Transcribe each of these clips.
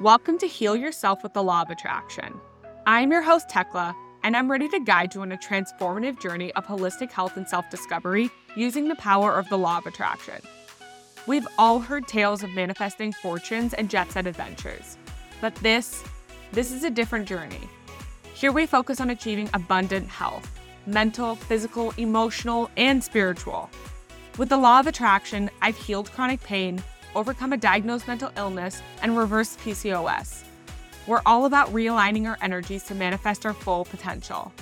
Welcome to Heal Yourself with the Law of Attraction. I'm your host, Tekla, and I'm ready to guide you on a transformative journey of holistic health and self discovery using the power of the Law of Attraction. We've all heard tales of manifesting fortunes and jet set adventures, but this, this is a different journey. Here we focus on achieving abundant health mental, physical, emotional, and spiritual. With the law of attraction, I've healed chronic pain, overcome a diagnosed mental illness, and reverse PCOS. We're all about realigning our energies to manifest our full potential.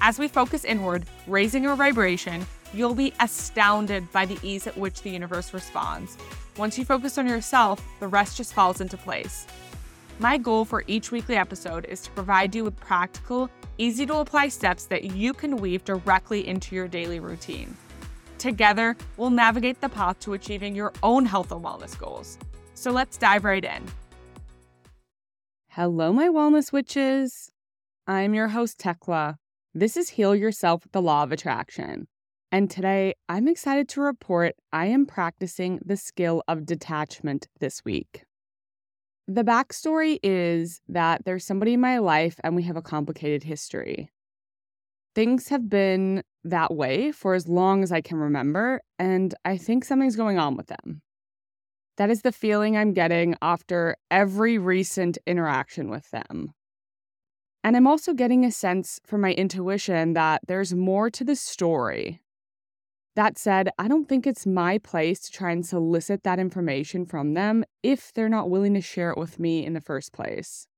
As we focus inward, raising our vibration, you'll be astounded by the ease at which the universe responds. Once you focus on yourself, the rest just falls into place. My goal for each weekly episode is to provide you with practical, easy to apply steps that you can weave directly into your daily routine. Together, we'll navigate the path to achieving your own health and wellness goals. So let's dive right in. Hello, my wellness witches. I'm your host, Tekla. This is Heal Yourself with the Law of Attraction. And today, I'm excited to report I am practicing the skill of detachment this week. The backstory is that there's somebody in my life and we have a complicated history. Things have been that way for as long as I can remember, and I think something's going on with them. That is the feeling I'm getting after every recent interaction with them. And I'm also getting a sense from my intuition that there's more to the story. That said, I don't think it's my place to try and solicit that information from them if they're not willing to share it with me in the first place.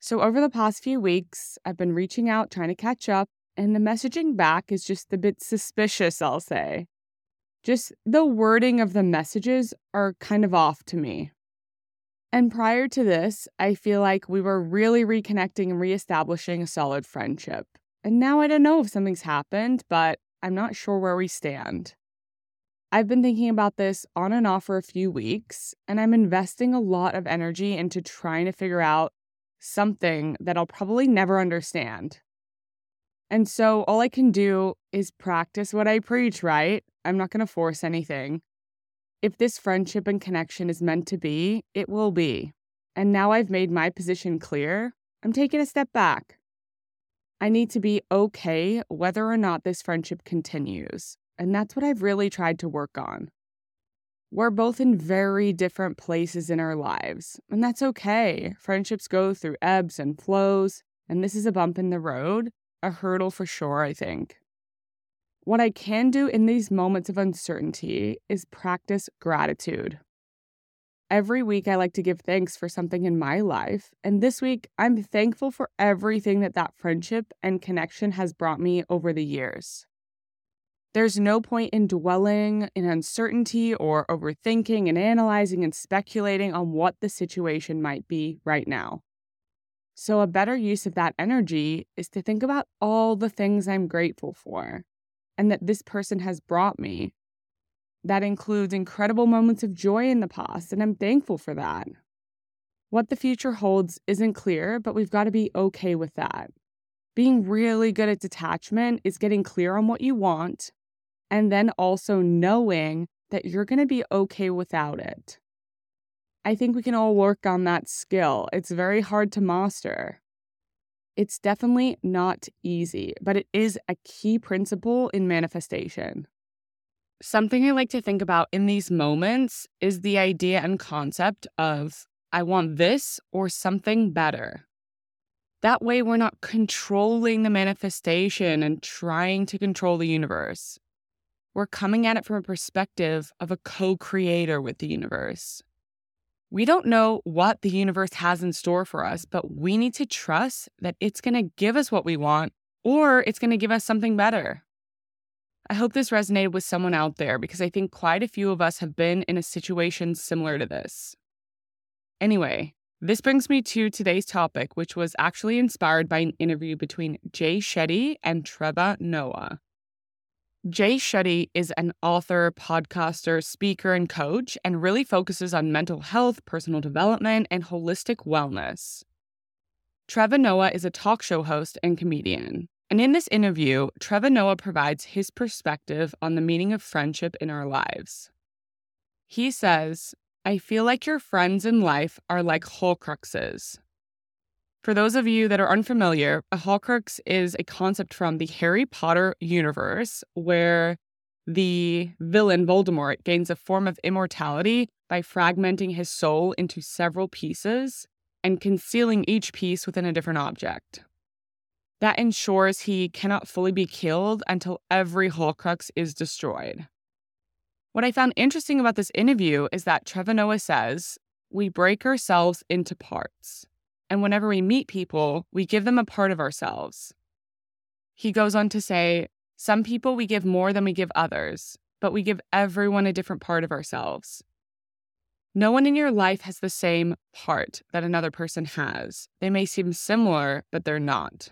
So, over the past few weeks, I've been reaching out, trying to catch up, and the messaging back is just a bit suspicious, I'll say. Just the wording of the messages are kind of off to me. And prior to this, I feel like we were really reconnecting and reestablishing a solid friendship. And now I don't know if something's happened, but I'm not sure where we stand. I've been thinking about this on and off for a few weeks, and I'm investing a lot of energy into trying to figure out something that I'll probably never understand. And so all I can do is practice what I preach, right? I'm not going to force anything. If this friendship and connection is meant to be, it will be. And now I've made my position clear, I'm taking a step back. I need to be okay whether or not this friendship continues. And that's what I've really tried to work on. We're both in very different places in our lives, and that's okay. Friendships go through ebbs and flows, and this is a bump in the road, a hurdle for sure, I think. What I can do in these moments of uncertainty is practice gratitude. Every week, I like to give thanks for something in my life. And this week, I'm thankful for everything that that friendship and connection has brought me over the years. There's no point in dwelling in uncertainty or overthinking and analyzing and speculating on what the situation might be right now. So, a better use of that energy is to think about all the things I'm grateful for and that this person has brought me. That includes incredible moments of joy in the past, and I'm thankful for that. What the future holds isn't clear, but we've got to be okay with that. Being really good at detachment is getting clear on what you want and then also knowing that you're going to be okay without it. I think we can all work on that skill. It's very hard to master. It's definitely not easy, but it is a key principle in manifestation. Something I like to think about in these moments is the idea and concept of I want this or something better. That way, we're not controlling the manifestation and trying to control the universe. We're coming at it from a perspective of a co creator with the universe. We don't know what the universe has in store for us, but we need to trust that it's going to give us what we want or it's going to give us something better. I hope this resonated with someone out there because I think quite a few of us have been in a situation similar to this. Anyway, this brings me to today's topic, which was actually inspired by an interview between Jay Shetty and Trevor Noah. Jay Shetty is an author, podcaster, speaker, and coach, and really focuses on mental health, personal development, and holistic wellness. Trevor Noah is a talk show host and comedian. And in this interview, Trevor Noah provides his perspective on the meaning of friendship in our lives. He says, I feel like your friends in life are like Horcruxes. For those of you that are unfamiliar, a Horcrux is a concept from the Harry Potter universe where the villain Voldemort gains a form of immortality by fragmenting his soul into several pieces and concealing each piece within a different object. That ensures he cannot fully be killed until every Horcrux is destroyed. What I found interesting about this interview is that Trevor Noah says, We break ourselves into parts. And whenever we meet people, we give them a part of ourselves. He goes on to say, Some people we give more than we give others, but we give everyone a different part of ourselves. No one in your life has the same part that another person has. They may seem similar, but they're not.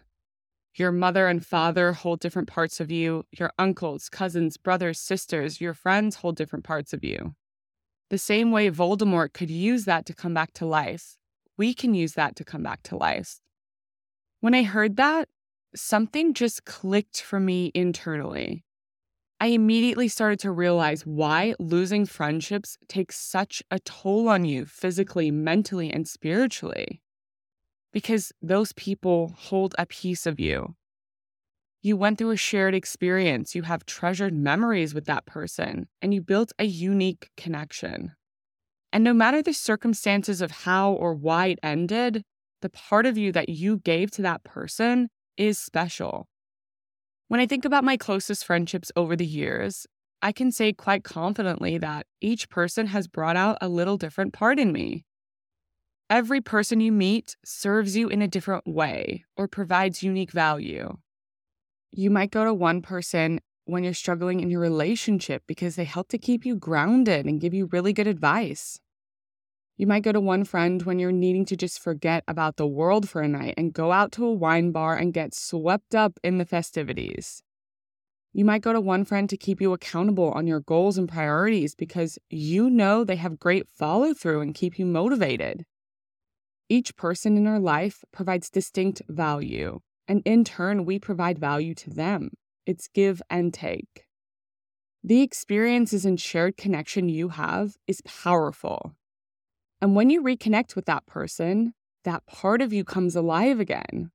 Your mother and father hold different parts of you. Your uncles, cousins, brothers, sisters, your friends hold different parts of you. The same way Voldemort could use that to come back to life, we can use that to come back to life. When I heard that, something just clicked for me internally. I immediately started to realize why losing friendships takes such a toll on you physically, mentally, and spiritually because those people hold a piece of you. You went through a shared experience, you have treasured memories with that person, and you built a unique connection. And no matter the circumstances of how or why it ended, the part of you that you gave to that person is special. When I think about my closest friendships over the years, I can say quite confidently that each person has brought out a little different part in me. Every person you meet serves you in a different way or provides unique value. You might go to one person when you're struggling in your relationship because they help to keep you grounded and give you really good advice. You might go to one friend when you're needing to just forget about the world for a night and go out to a wine bar and get swept up in the festivities. You might go to one friend to keep you accountable on your goals and priorities because you know they have great follow through and keep you motivated. Each person in our life provides distinct value, and in turn, we provide value to them. It's give and take. The experiences and shared connection you have is powerful. And when you reconnect with that person, that part of you comes alive again.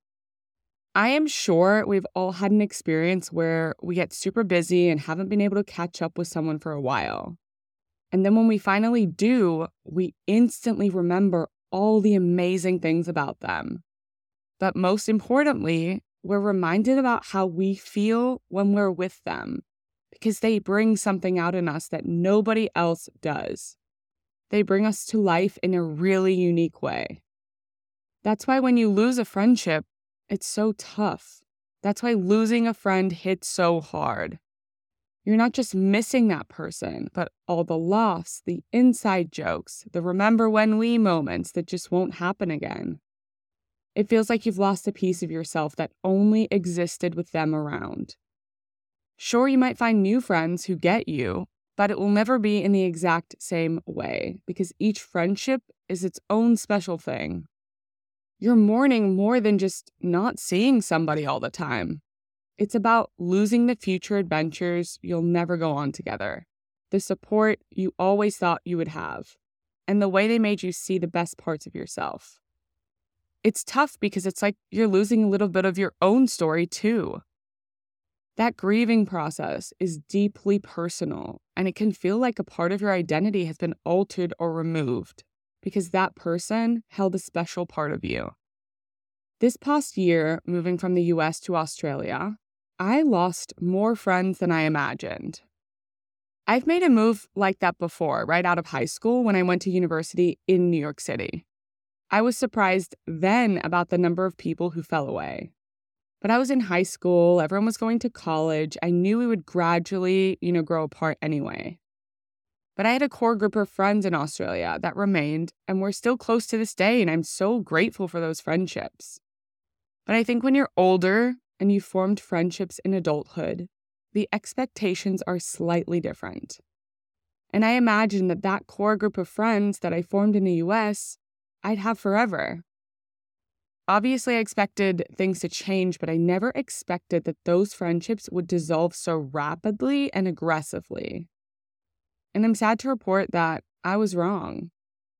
I am sure we've all had an experience where we get super busy and haven't been able to catch up with someone for a while. And then when we finally do, we instantly remember all the amazing things about them. But most importantly, we're reminded about how we feel when we're with them because they bring something out in us that nobody else does. They bring us to life in a really unique way. That's why when you lose a friendship, it's so tough. That's why losing a friend hits so hard. You're not just missing that person, but all the laughs, the inside jokes, the remember when we moments that just won't happen again. It feels like you've lost a piece of yourself that only existed with them around. Sure, you might find new friends who get you, but it will never be in the exact same way because each friendship is its own special thing. You're mourning more than just not seeing somebody all the time. It's about losing the future adventures you'll never go on together, the support you always thought you would have, and the way they made you see the best parts of yourself. It's tough because it's like you're losing a little bit of your own story too. That grieving process is deeply personal, and it can feel like a part of your identity has been altered or removed because that person held a special part of you. This past year, moving from the US to Australia, I lost more friends than I imagined. I've made a move like that before, right out of high school when I went to university in New York City. I was surprised then about the number of people who fell away. But I was in high school, everyone was going to college. I knew we would gradually, you know, grow apart anyway. But I had a core group of friends in Australia that remained, and we're still close to this day, and I'm so grateful for those friendships. But I think when you're older, and you've formed friendships in adulthood, the expectations are slightly different. And I imagine that that core group of friends that I formed in the US, I'd have forever. Obviously, I expected things to change, but I never expected that those friendships would dissolve so rapidly and aggressively. And I'm sad to report that I was wrong.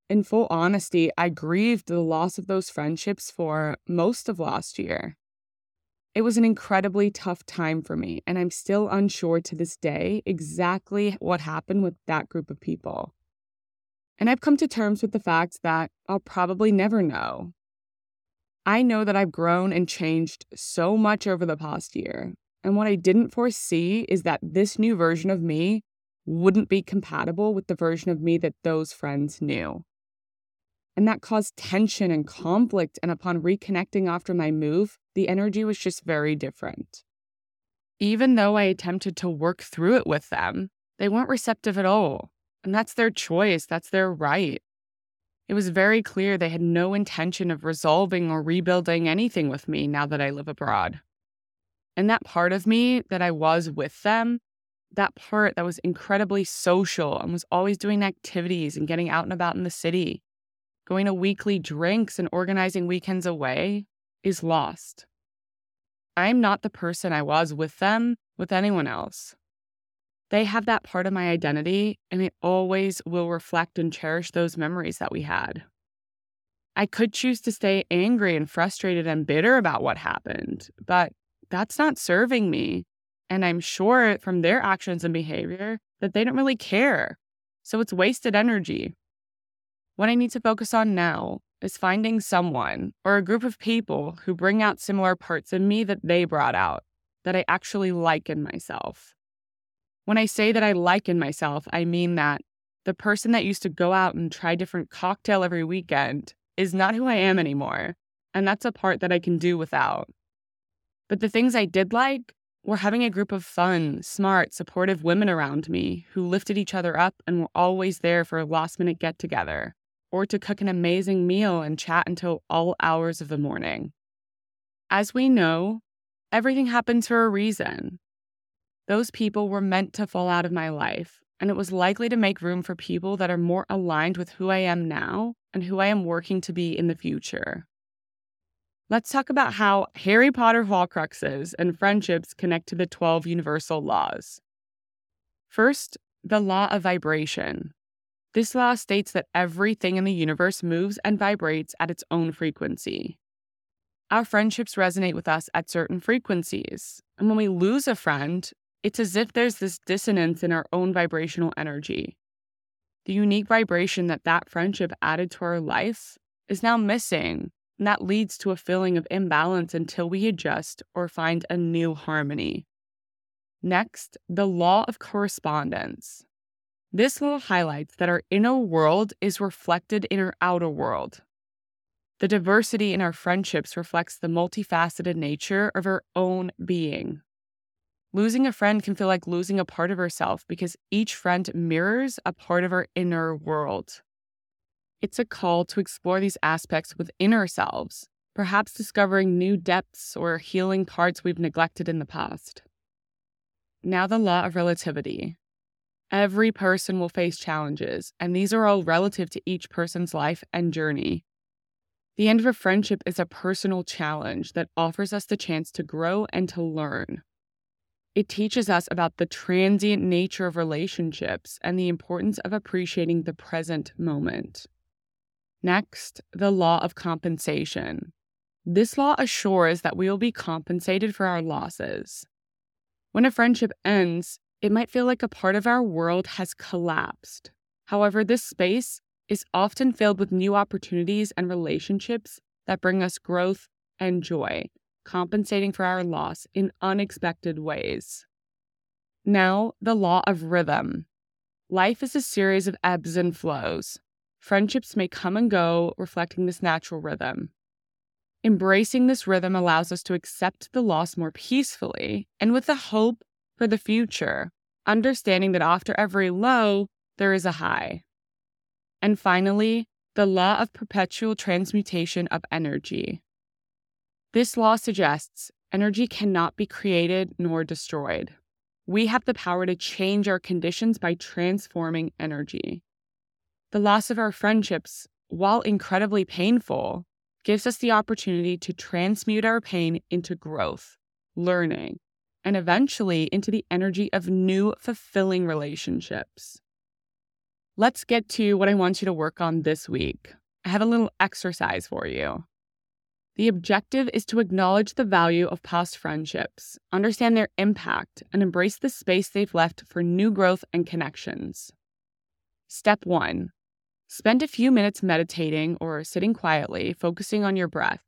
In full honesty, I grieved the loss of those friendships for most of last year. It was an incredibly tough time for me, and I'm still unsure to this day exactly what happened with that group of people. And I've come to terms with the fact that I'll probably never know. I know that I've grown and changed so much over the past year, and what I didn't foresee is that this new version of me wouldn't be compatible with the version of me that those friends knew. And that caused tension and conflict. And upon reconnecting after my move, the energy was just very different. Even though I attempted to work through it with them, they weren't receptive at all. And that's their choice, that's their right. It was very clear they had no intention of resolving or rebuilding anything with me now that I live abroad. And that part of me that I was with them, that part that was incredibly social and was always doing activities and getting out and about in the city, going to weekly drinks and organizing weekends away, is lost. I'm not the person I was with them with anyone else. They have that part of my identity, and it always will reflect and cherish those memories that we had. I could choose to stay angry and frustrated and bitter about what happened, but that's not serving me. And I'm sure from their actions and behavior that they don't really care. So it's wasted energy. What I need to focus on now is finding someone or a group of people who bring out similar parts of me that they brought out, that I actually like in myself. When I say that I like in myself, I mean that the person that used to go out and try different cocktail every weekend is not who I am anymore. And that's a part that I can do without. But the things I did like were having a group of fun, smart, supportive women around me who lifted each other up and were always there for a last minute get together or to cook an amazing meal and chat until all hours of the morning. As we know, everything happens for a reason. Those people were meant to fall out of my life, and it was likely to make room for people that are more aligned with who I am now and who I am working to be in the future. Let's talk about how Harry Potter Horcruxes and friendships connect to the 12 universal laws. First, the law of vibration. This law states that everything in the universe moves and vibrates at its own frequency. Our friendships resonate with us at certain frequencies, and when we lose a friend, it's as if there's this dissonance in our own vibrational energy. The unique vibration that that friendship added to our life is now missing and that leads to a feeling of imbalance until we adjust or find a new harmony. Next, the law of correspondence. This law highlights that our inner world is reflected in our outer world. The diversity in our friendships reflects the multifaceted nature of our own being. Losing a friend can feel like losing a part of ourselves because each friend mirrors a part of our inner world. It's a call to explore these aspects within ourselves, perhaps discovering new depths or healing parts we've neglected in the past. Now, the law of relativity. Every person will face challenges, and these are all relative to each person's life and journey. The end of a friendship is a personal challenge that offers us the chance to grow and to learn. It teaches us about the transient nature of relationships and the importance of appreciating the present moment. Next, the law of compensation. This law assures that we will be compensated for our losses. When a friendship ends, it might feel like a part of our world has collapsed. However, this space is often filled with new opportunities and relationships that bring us growth and joy, compensating for our loss in unexpected ways. Now, the law of rhythm. Life is a series of ebbs and flows. Friendships may come and go, reflecting this natural rhythm. Embracing this rhythm allows us to accept the loss more peacefully and with a hope for the future, understanding that after every low, there is a high. And finally, the law of perpetual transmutation of energy. This law suggests energy cannot be created nor destroyed. We have the power to change our conditions by transforming energy. The loss of our friendships, while incredibly painful, gives us the opportunity to transmute our pain into growth, learning, and eventually into the energy of new, fulfilling relationships. let's get to what I want you to work on this week. I have a little exercise for you. The objective is to acknowledge the value of past friendships, understand their impact, and embrace the space they've left for new growth and connections. Step one spend a few minutes meditating or sitting quietly, focusing on your breath.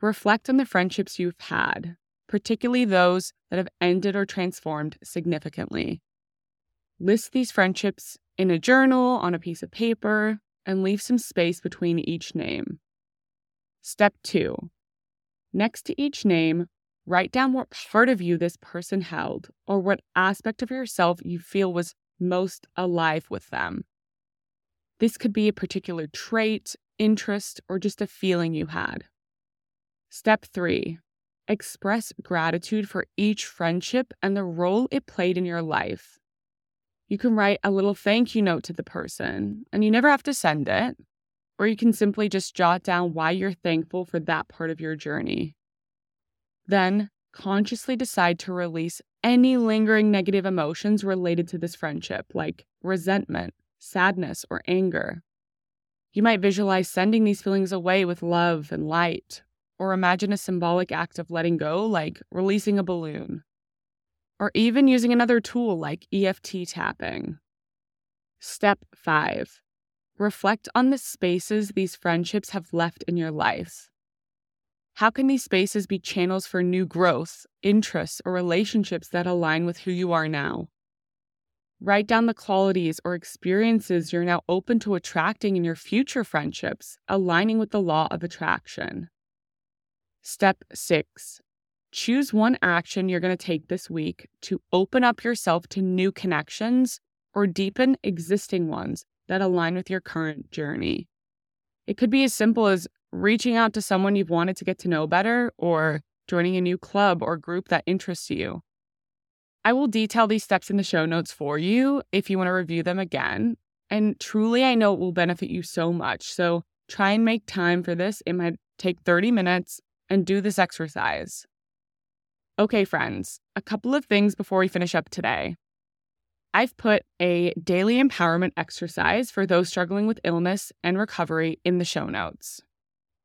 Reflect on the friendships you've had, particularly those that have ended or transformed significantly. List these friendships in a journal, on a piece of paper, and leave some space between each name. Step two next to each name, write down what part of you this person held or what aspect of yourself you feel was most alive with them. This could be a particular trait, interest, or just a feeling you had. Step three express gratitude for each friendship and the role it played in your life. You can write a little thank you note to the person, and you never have to send it or you can simply just jot down why you're thankful for that part of your journey. Then, consciously decide to release any lingering negative emotions related to this friendship, like resentment, sadness, or anger. You might visualize sending these feelings away with love and light, or imagine a symbolic act of letting go, like releasing a balloon, or even using another tool like EFT tapping. Step 5 Reflect on the spaces these friendships have left in your lives. How can these spaces be channels for new growth, interests, or relationships that align with who you are now? Write down the qualities or experiences you're now open to attracting in your future friendships, aligning with the law of attraction. Step six choose one action you're going to take this week to open up yourself to new connections or deepen existing ones that align with your current journey. It could be as simple as reaching out to someone you've wanted to get to know better or joining a new club or group that interests you. I will detail these steps in the show notes for you if you want to review them again. And truly, I know it will benefit you so much. So try and make time for this. It might take 30 minutes and do this exercise. Okay, friends, a couple of things before we finish up today. I've put a daily empowerment exercise for those struggling with illness and recovery in the show notes.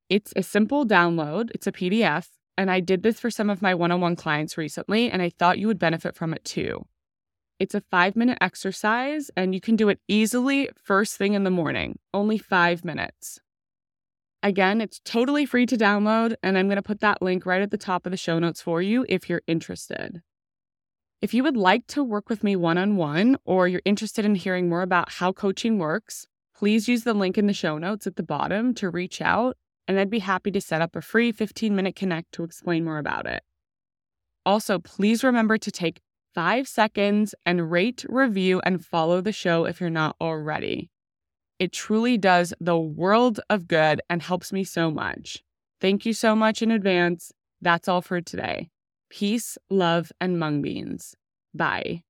It's a simple download, it's a PDF, and I did this for some of my one on one clients recently, and I thought you would benefit from it too. It's a five minute exercise, and you can do it easily first thing in the morning, only five minutes. Again, it's totally free to download, and I'm going to put that link right at the top of the show notes for you if you're interested. If you would like to work with me one on one, or you're interested in hearing more about how coaching works, please use the link in the show notes at the bottom to reach out, and I'd be happy to set up a free 15 minute connect to explain more about it. Also, please remember to take five seconds and rate, review, and follow the show if you're not already. It truly does the world of good and helps me so much. Thank you so much in advance. That's all for today. Peace, love, and mung beans. Bye.